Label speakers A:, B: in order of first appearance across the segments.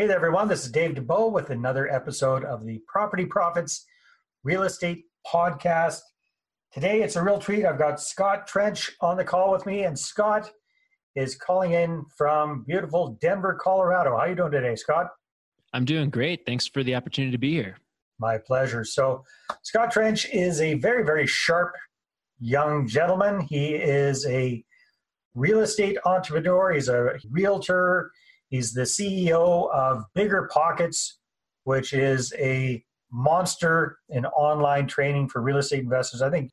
A: Hey there, everyone. This is Dave Dubeau with another episode of the Property Profits Real Estate Podcast. Today, it's a real treat. I've got Scott Trench on the call with me, and Scott is calling in from beautiful Denver, Colorado. How are you doing today, Scott?
B: I'm doing great. Thanks for the opportunity to be here.
A: My pleasure. So, Scott Trench is a very, very sharp young gentleman. He is a real estate entrepreneur, he's a realtor, he's the CEO of Bigger Pockets, which is a monster in online training for real estate investors. I think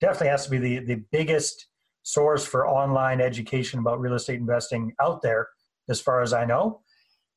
A: definitely has to be the, the biggest source for online education about real estate investing out there, as far as I know.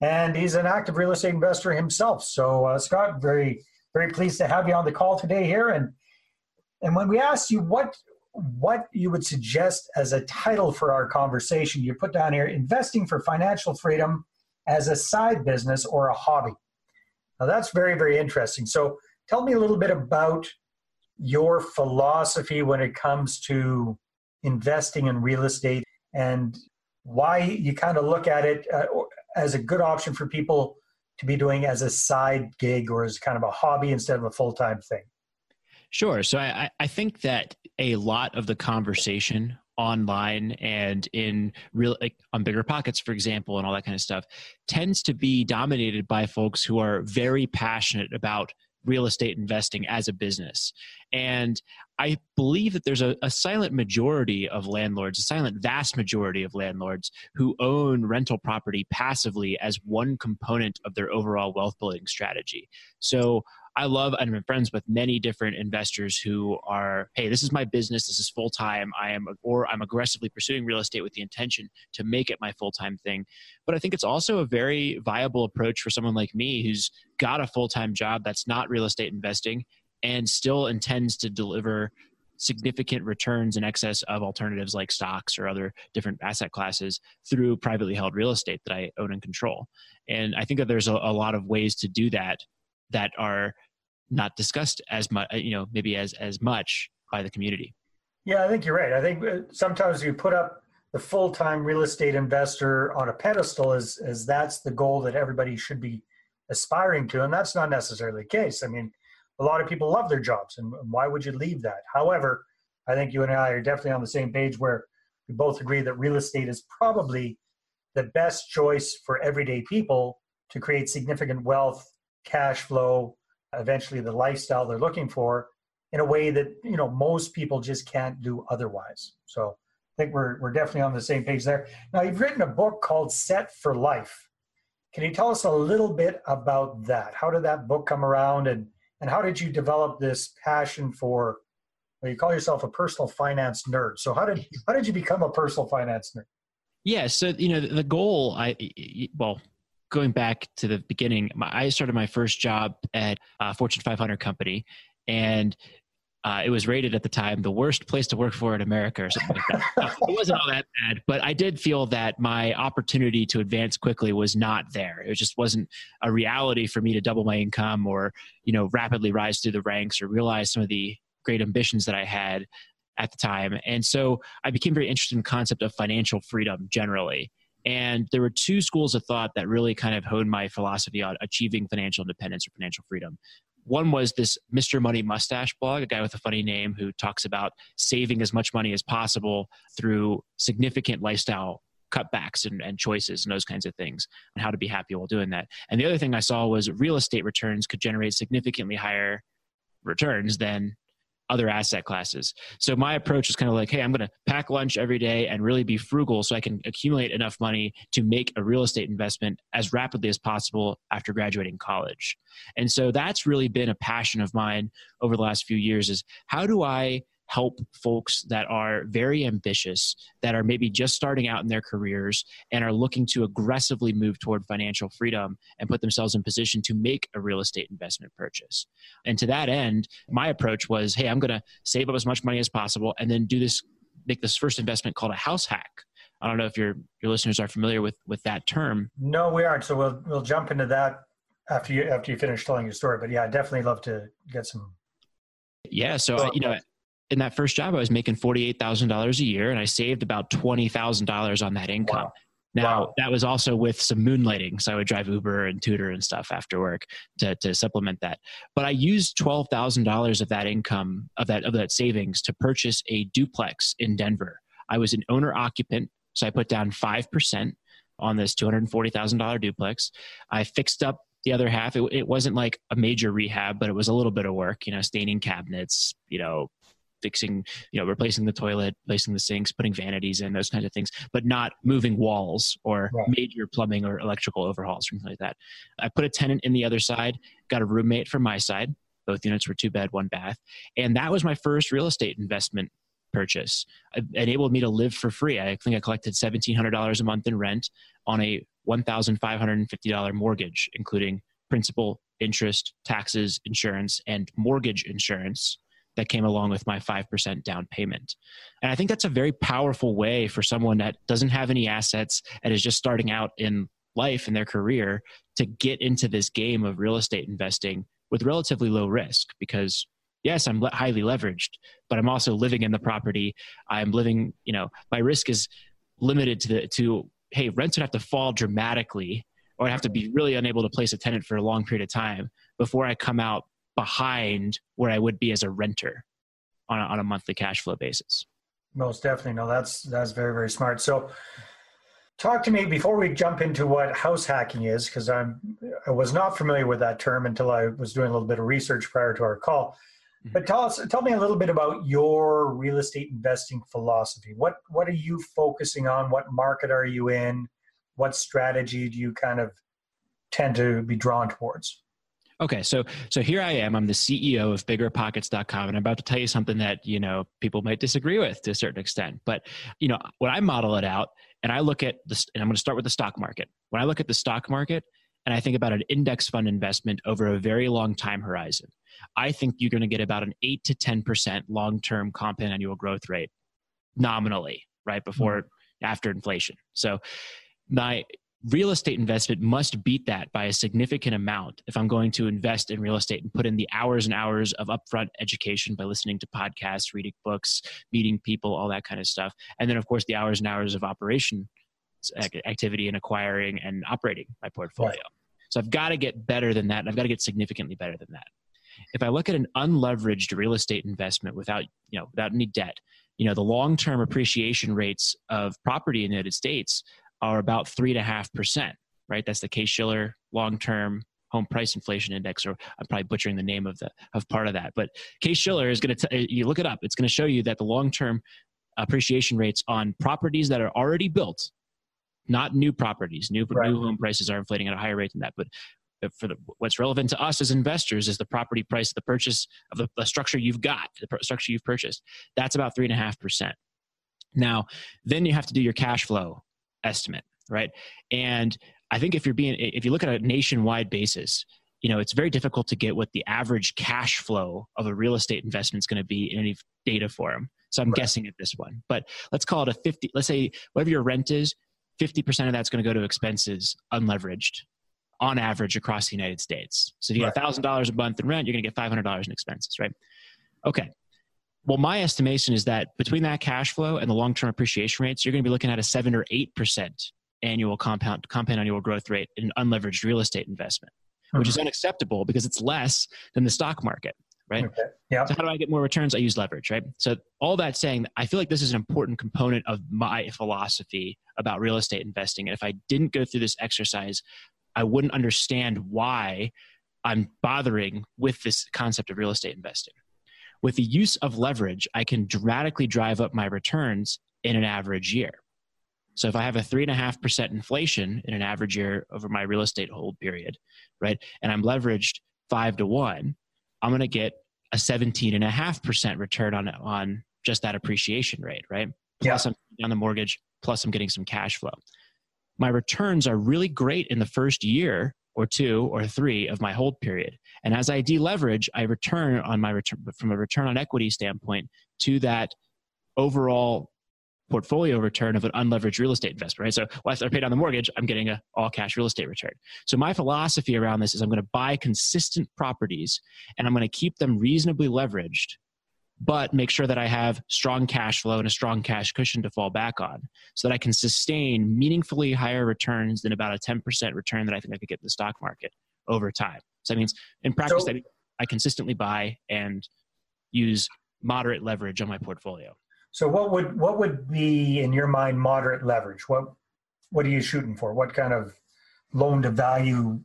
A: And he's an active real estate investor himself. So, uh, Scott, very, very pleased to have you on the call today here. And and when we asked you what what you would suggest as a title for our conversation, you put down here investing for financial freedom as a side business or a hobby. Now, that's very, very interesting. So, tell me a little bit about your philosophy when it comes to investing in real estate and why you kind of look at it uh, as a good option for people to be doing as a side gig or as kind of a hobby instead of a full time thing.
B: Sure. So I, I think that a lot of the conversation online and in real like on bigger pockets for example and all that kind of stuff tends to be dominated by folks who are very passionate about real estate investing as a business and i believe that there's a, a, silent majority of landlords a silent vast majority of landlords who own rental property passively as one component of their overall wealth building strategy so I love and I'm friends with many different investors who are, hey, this is my business, this is full time. I am, or I'm aggressively pursuing real estate with the intention to make it my full time thing. But I think it's also a very viable approach for someone like me who's got a full time job that's not real estate investing and still intends to deliver significant returns in excess of alternatives like stocks or other different asset classes through privately held real estate that I own and control. And I think that there's a, a lot of ways to do that that are not discussed as much, you know, maybe as as much by the community.
A: Yeah, I think you're right. I think uh, sometimes you put up the full-time real estate investor on a pedestal as as that's the goal that everybody should be aspiring to, and that's not necessarily the case. I mean, a lot of people love their jobs, and why would you leave that? However, I think you and I are definitely on the same page where we both agree that real estate is probably the best choice for everyday people to create significant wealth cash flow, eventually the lifestyle they're looking for in a way that you know most people just can't do otherwise. So I think we're we're definitely on the same page there. Now you've written a book called Set for Life. Can you tell us a little bit about that? How did that book come around and and how did you develop this passion for well, you call yourself a personal finance nerd. So how did how did you become a personal finance nerd?
B: Yeah, so you know the goal I well going back to the beginning, my, I started my first job at a Fortune 500 company, and uh, it was rated at the time the worst place to work for in America or something like that. it wasn't all that bad, but I did feel that my opportunity to advance quickly was not there. It just wasn't a reality for me to double my income or you know rapidly rise through the ranks or realize some of the great ambitions that I had at the time. And so I became very interested in the concept of financial freedom generally. And there were two schools of thought that really kind of honed my philosophy on achieving financial independence or financial freedom. One was this Mr. Money Mustache blog, a guy with a funny name who talks about saving as much money as possible through significant lifestyle cutbacks and, and choices and those kinds of things, and how to be happy while doing that. And the other thing I saw was real estate returns could generate significantly higher returns than other asset classes. So my approach is kind of like, hey, I'm going to pack lunch every day and really be frugal so I can accumulate enough money to make a real estate investment as rapidly as possible after graduating college. And so that's really been a passion of mine over the last few years is how do I help folks that are very ambitious, that are maybe just starting out in their careers and are looking to aggressively move toward financial freedom and put themselves in position to make a real estate investment purchase. And to that end, my approach was hey, I'm going to save up as much money as possible and then do this, make this first investment called a house hack. I don't know if your your listeners are familiar with with that term.
A: No, we aren't. So we'll we'll jump into that after you after you finish telling your story. But yeah, I definitely love to get some.
B: Yeah, so you know, in that first job, I was making $48,000 a year and I saved about $20,000 on that income. Wow. Now
A: Wow.
B: that was also with some moonlighting, so I would drive Uber and tutor and stuff after work to to supplement that. But I used twelve thousand dollars of that income of that of that savings to purchase a duplex in Denver. I was an owner occupant, so I put down five percent on this two hundred forty thousand dollar duplex. I fixed up the other half. It, it wasn't like a major rehab, but it was a little bit of work. You know, staining cabinets. You know, fixing, you know, replacing the toilet, placing the sinks, putting vanities in, those kinds of things, but not moving walls or
A: Right.
B: major plumbing or electrical overhauls or anything like that. I put a tenant in the other side, got a roommate from my side. Both units were two bed, one bath. And that was my first real estate investment purchase. It enabled me to live for free. I think I collected $1,700 a month in rent on a $1,550 mortgage, including principal, interest, taxes, insurance, and mortgage insurance that came along with my 5% down payment. And I think that's a very powerful way for someone that doesn't have any assets and is just starting out in life in their career to get into this game of real estate investing with relatively low risk because yes i'm highly leveraged but i'm also living in the property i'm living you know my risk is limited to the to hey rents would have to fall dramatically or i'd have to be really unable to place a tenant for a long period of time before i come out behind where i would be as a renter on a, on a monthly cash flow basis
A: Most definitely. No, that's that's very very smart. So, talk to me before we jump into what house hacking is, because I'm I was not familiar with that term until I was doing a little bit of research prior to our call.
B: Mhm.
A: But tell us, tell me a little bit about your real estate investing philosophy. What what are you focusing on? What market are you in? What strategy do you kind of tend to be drawn towards?
B: Okay, so so here I am. I'm the CEO of biggerpockets.com and I'm about to tell you something that, you know, people might disagree with to a certain extent. But, you know, when I model it out and I look at this and I'm going to start with the stock market. When I look at the stock market and I think about an index fund investment over a very long time horizon, I think you're going to get about an 8 to 10% long-term compound annual growth rate nominally, right before mm-hmm. after inflation. So my real estate investment must beat that by a significant amount if I'm going to invest in real estate and put in the hours and hours of upfront education by listening to podcasts, reading books, meeting people, all that kind of stuff. And then, of course, the hours and hours of operation activity and acquiring and operating my portfolio. So I've got to get better than that. And I've got to get significantly better than that. If I look at an unleveraged real estate investment without, you know, without any debt, you know, the long-term appreciation rates of property in the United States are about three and a half percent, right? That's the Case Shiller long-term home price inflation index, or I'm probably butchering the name of the of part of that. But Case Shiller is going to you look it up. It's going to show you that the long-term appreciation rates on properties that are already built, not new properties, new
A: Right.
B: new home prices are inflating at a higher rate than that. But for the, what's relevant to us as investors is the property price, the purchase of the, the structure you've got, the pr- structure you've purchased. That's about three and a half percent. Now, then you have to do your cash flow estimate, right? And I think if you're being, if you look at a nationwide basis, you know, it's very difficult to get what the average cash flow of a real estate investment is going to be in any data form. So I'm
A: Right.
B: guessing at this one, but let's call it a 50, let's say whatever your rent is, 50% of that's going to go to expenses unleveraged on average across the United States. So if you get $1,000 a month in rent, you're going to get $500 in expenses, right? Okay. Well, my estimation is that between that cash flow and the long-term appreciation rates, you're going to be looking at a seven or eight percent annual compound compound annual growth rate in unleveraged real estate investment, which is mm-hmm. unacceptable because it's less than the stock market, right?
A: Okay. Yeah.
B: So how do I get more returns? I use leverage, right? So all that saying, I feel like this is an important component of my philosophy about real estate investing. And if I didn't go through this exercise, I wouldn't understand why I'm bothering with this concept of real estate investing. With the use of leverage, I can dramatically drive up my returns in an average year. So if I have a three and a half percent inflation in an average year over my real estate hold period, right, and I'm leveraged five to one, I'm going to get a 17 and a half percent return on on just that appreciation rate, right? Plus I'm on the mortgage, plus I'm getting some cash flow. My returns are really great in the first year or two or three of my hold period. And as I deleverage, I return on my return from a return on equity standpoint to that overall portfolio return of an unleveraged real estate investment, right? So well, I paid on the mortgage, I'm getting a all cash real estate return. So my philosophy around this is I'm going to buy consistent properties and I'm going to keep them reasonably leveraged but make sure that I have strong cash flow and a strong cash cushion to fall back on so that I can sustain meaningfully higher returns than about a 10% return that I think I could get in the stock market over time. So that means in practice, so, I, I consistently buy and use moderate leverage on my portfolio.
A: So what would what would be in your mind moderate leverage? What what are you shooting for? What kind of loan to value,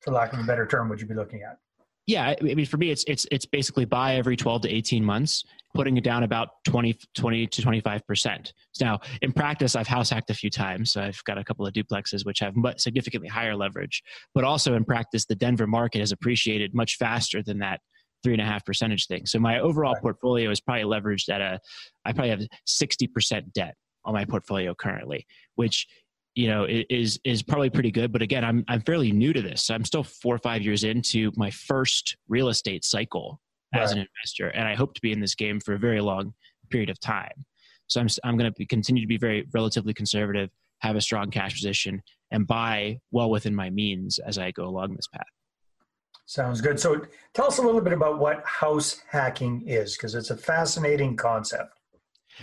A: for lack of a better term, would you be looking at?
B: Yeah, I mean, for me, it's it's it's basically buy every twelve to eighteen months, putting it down about 20, 20 to twenty five percent. Now, in practice, I've house hacked a few times. So I've got a couple of duplexes which have significantly higher leverage, but also in practice, the Denver market has appreciated much faster than that three and a half percentage thing. So my overall portfolio is probably leveraged at a, I probably have sixty percent debt on my portfolio currently, which you know is is probably pretty good but again i'm i'm fairly new to this. I'm still 4 or 5 years into my first real estate cycle as an investor and i hope to be in this game for a very long period of time. So i'm i'm going to continue to be very relatively conservative have a strong cash position and buy well within my means as i go along this path.
A: Sounds good. So tell us a little bit about what house hacking is because it's a fascinating concept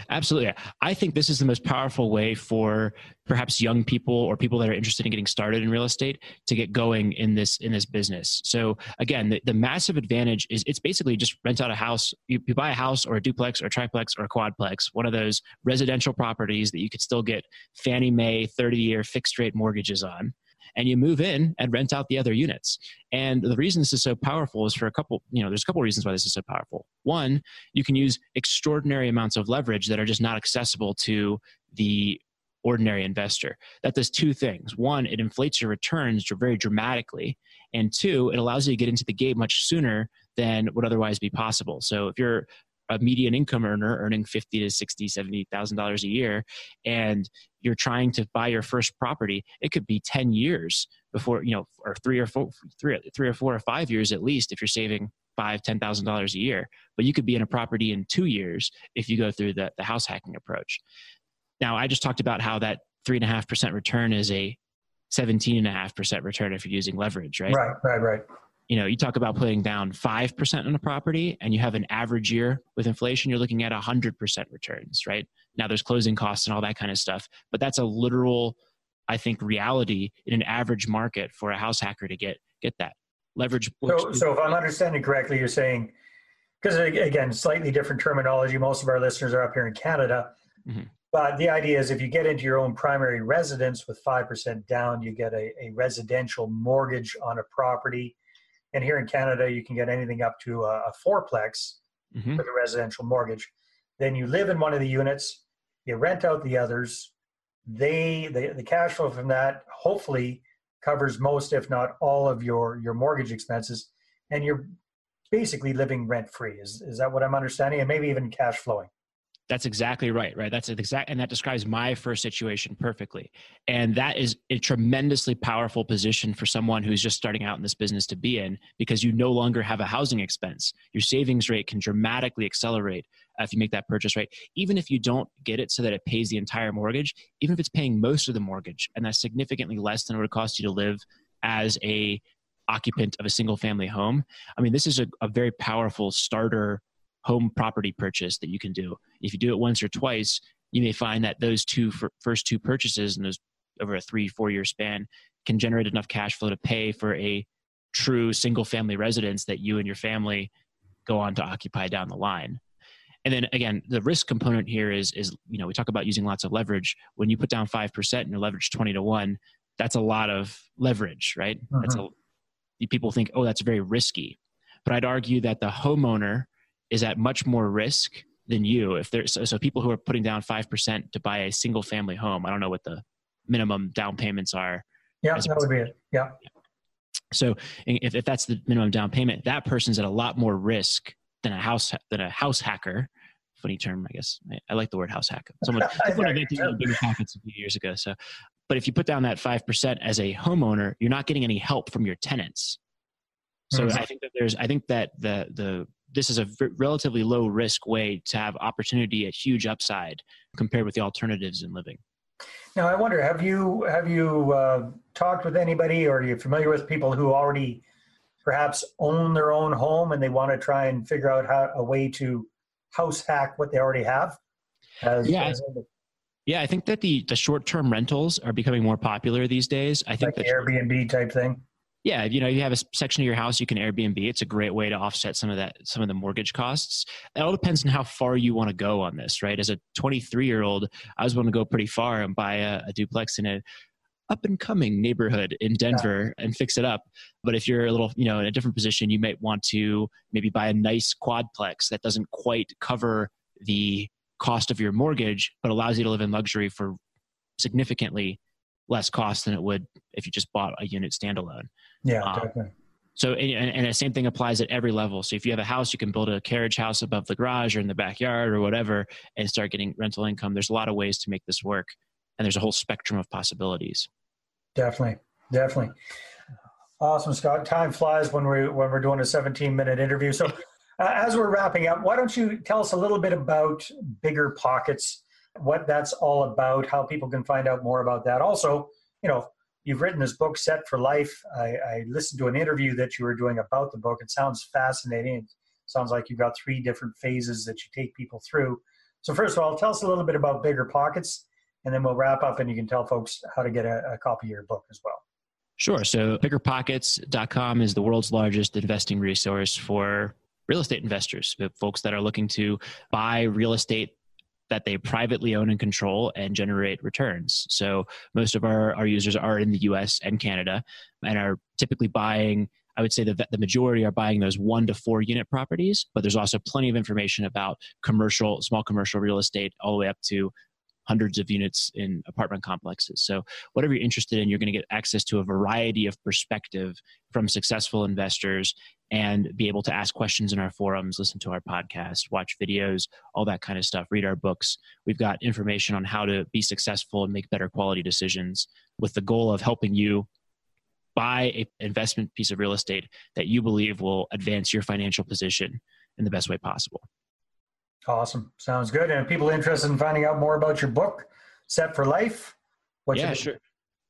B: Absolutely. I think this is the most powerful way for perhaps young people or people that are interested in getting started in real estate to get going in this in this business. So again, the, the massive advantage is it's basically just rent out a house. You, you buy a house or a duplex or a triplex or a quadplex, one of those residential properties that you could still get Fannie Mae 30 year fixed rate mortgages on and you move in and rent out the other units. And the reason this is so powerful is for a couple, you know, there's a couple reasons why this is so powerful. One, you can use extraordinary amounts of leverage that are just not accessible to the ordinary investor. That does two things. One, it inflates your returns very dramatically. And two, it allows you to get into the game much sooner than would otherwise be possible. So if you're a median income earner earning 50 to 60 70,000 dollars a year and you're trying to buy your first property it could be 10 years before you know or 3 or 4 3, three or 4 or 5 years at least if you're saving five ten thousand dollars a year. But you could be in a property in two years if you go through the, the house hacking approach. Now i just talked about how that three and a half percent return is a 17 and a half percent return if you're using leverage right?
A: Right right right
B: you know, you talk about putting down 5% on a property and you have an average year with inflation, you're looking at 100% returns, right? Now there's closing costs and all that kind of stuff, but that's a literal, I think, reality in an average market for a house hacker to get get that leverage.
A: So, so if I'm understanding correctly, you're saying, because again, slightly different terminology. Most of our listeners are up here in Canada. Mm-hmm. But the idea is if you get into your own primary residence with 5% down, you get a, a residential mortgage on a property and here in Canada, you can get anything up to a, a fourplex mm-hmm. with a residential mortgage. Then you live in one of the units, you rent out the others. They the, the cash flow from that hopefully covers most, if not all, of your your mortgage expenses, and you're basically living rent free. Is is that what I'm understanding? And maybe even cash flowing.
B: That's exactly right, right? That's exact, and that describes my first situation perfectly. And that is a tremendously powerful position for someone who's just starting out in this business to be in because you no longer have a housing expense. Your savings rate can dramatically accelerate if you make that purchase right. Even if you don't get it so that it pays the entire mortgage, even if it's paying most of the mortgage, and that's significantly less than it would cost you to live as a occupant of a single family home. I mean, this is a, a very powerful starter home property purchase that you can do. If you do it once or twice, you may find that those two first two purchases and those over a three four year span can generate enough cash flow to pay for a true single family residence that you and your family go on to occupy down the line. And then again, the risk component here is is you know we talk about using lots of leverage. When you put down five percent and you're leverage twenty to one, that's a lot of leverage, right? Uh-huh. That's a people think, oh, that's very risky. But I'd argue that the homeowner is at much more risk than you. If there's so, so people who are putting down five percent to buy a single family home, I don't know what the minimum down payments are.
A: Yeah, that would be it. Yeah.
B: So if, if that's the minimum down payment, that person's at a lot more risk than a house than a house hacker. Funny term, I guess. I, I like the word house hacker. Someone, someone invented Bigger Pockets a few years ago. So, but if you put down that five percent as a homeowner, you're not getting any help from your tenants. So mm-hmm. I think that there's, I think that the the this is a relatively low risk way to have opportunity at huge upside compared with the alternatives in living.
A: Now, I wonder have you have you uh, talked with anybody, or are you familiar with people who already perhaps own their own home and they want to try and figure out how a way to house hack what they already have?
B: As, yeah. As yeah, I think that the the short term rentals are becoming more popular these days. I think
A: like that Airbnb type thing.
B: Yeah, you know, you have a section of your house you can Airbnb. It's a great way to offset some of that, some of the mortgage costs. It all depends on how far you want to go on this, right? As a 23 year old, I was want to go pretty far and buy a, a duplex in a up and coming neighborhood in Denver yeah. and fix it up. But if you're a little, you know, in a different position, you might want to maybe buy a nice quadplex that doesn't quite cover the cost of your mortgage, but allows you to live in luxury for significantly less cost than it would if you just bought a unit standalone.
A: Yeah, um.
B: So, and, and the same thing applies at every level. So, if you have a house, you can build a carriage house above the garage or in the backyard or whatever and start getting rental income. There's a lot of ways to make this work, and there's a whole spectrum of possibilities.
A: Definitely, definitely. Awesome, Scott. Time flies when we're when we're doing a 17 minute interview. So, uh, as we're wrapping up, why don't you tell us a little bit about Bigger Pockets, what that's all about, how people can find out more about that. Also, you know, you've written this book, Set for Life. I, I listened to an interview that you were doing about the book. It sounds fascinating. It sounds like you've got three different phases that you take people through. So, first of all, tell us a little bit about Bigger Pockets, and then we'll wrap up and you can tell folks how to get a, a copy of your book as well.
B: Sure. So, biggerpockets.com is the world's largest investing resource for real estate investors, folks that are looking to buy real estate that they privately own and control and generate returns. So most of our, our users are in the US and Canada and are typically buying I would say that the majority are buying those one to four unit properties, but there's also plenty of information about commercial, small commercial real estate, all the way up to hundreds of units in apartment complexes. So, whatever you're interested in, you're going to get access to a variety of perspective from successful investors and be able to ask questions in our forums, listen to our podcast, watch videos, all that kind of stuff, read our books. We've got information on how to be successful and make better quality decisions with the goal of helping you buy an investment piece of real estate that you believe will advance your financial position in the best way possible.
A: Awesome. Sounds good. And people interested in finding out more about your book, Set for Life,
B: what yeah, sure.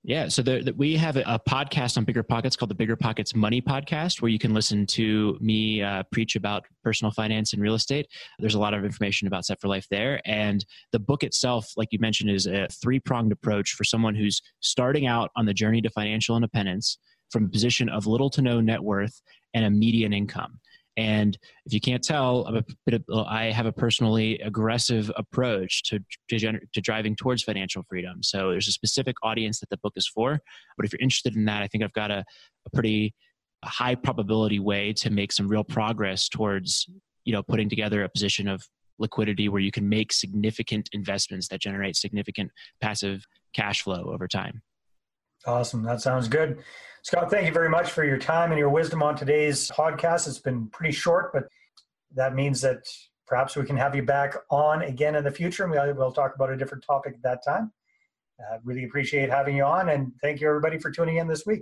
B: Yeah, so the, the, we have a, a, podcast on Bigger Pockets called the Bigger Pockets Money Podcast, where you can listen to me uh, preach about personal finance and real estate. There's a lot of information about Set for Life there, and the book itself, like you mentioned, is a three pronged approach for someone who's starting out on the journey to financial independence from a position of little to no net worth and a median income. And if you can't tell, I'm a bit of, I have a personally aggressive approach to, to, to, driving towards financial freedom. So there's a specific audience that the book is for. But if you're interested in that, I think I've got a, a pretty high probability way to make some real progress towards, you know, putting together a position of liquidity where you can make significant investments that generate significant passive cash flow over time.
A: Awesome. That sounds good. Scott, thank you very much for your time and your wisdom on today's podcast. It's been pretty short, but that means that perhaps we can have you back on again in the future and we'll talk about a different topic at that time. Uh, really appreciate having you on and thank you everybody for tuning in this week.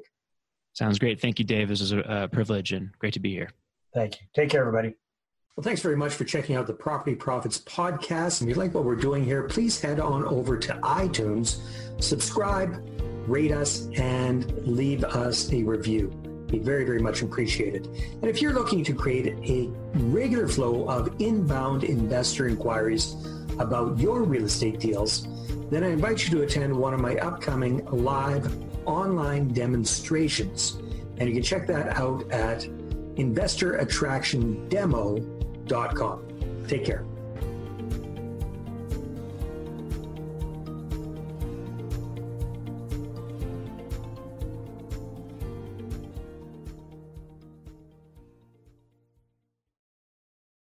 B: Sounds great. Thank you, Dave. This was a, privilege and great to be here.
A: Thank you. Take care, everybody.
C: Well, thanks very much for checking out the Property Profits podcast. And if you like what we're doing here, please head on over to iTunes, subscribe, rate us, and leave us a review. Be very, very much appreciated. And if you're looking to create a regular flow of inbound investor inquiries about your real estate deals, then I invite you to attend one of my upcoming live online demonstrations. And you can check that out at investorattractiondemo.com. Take care.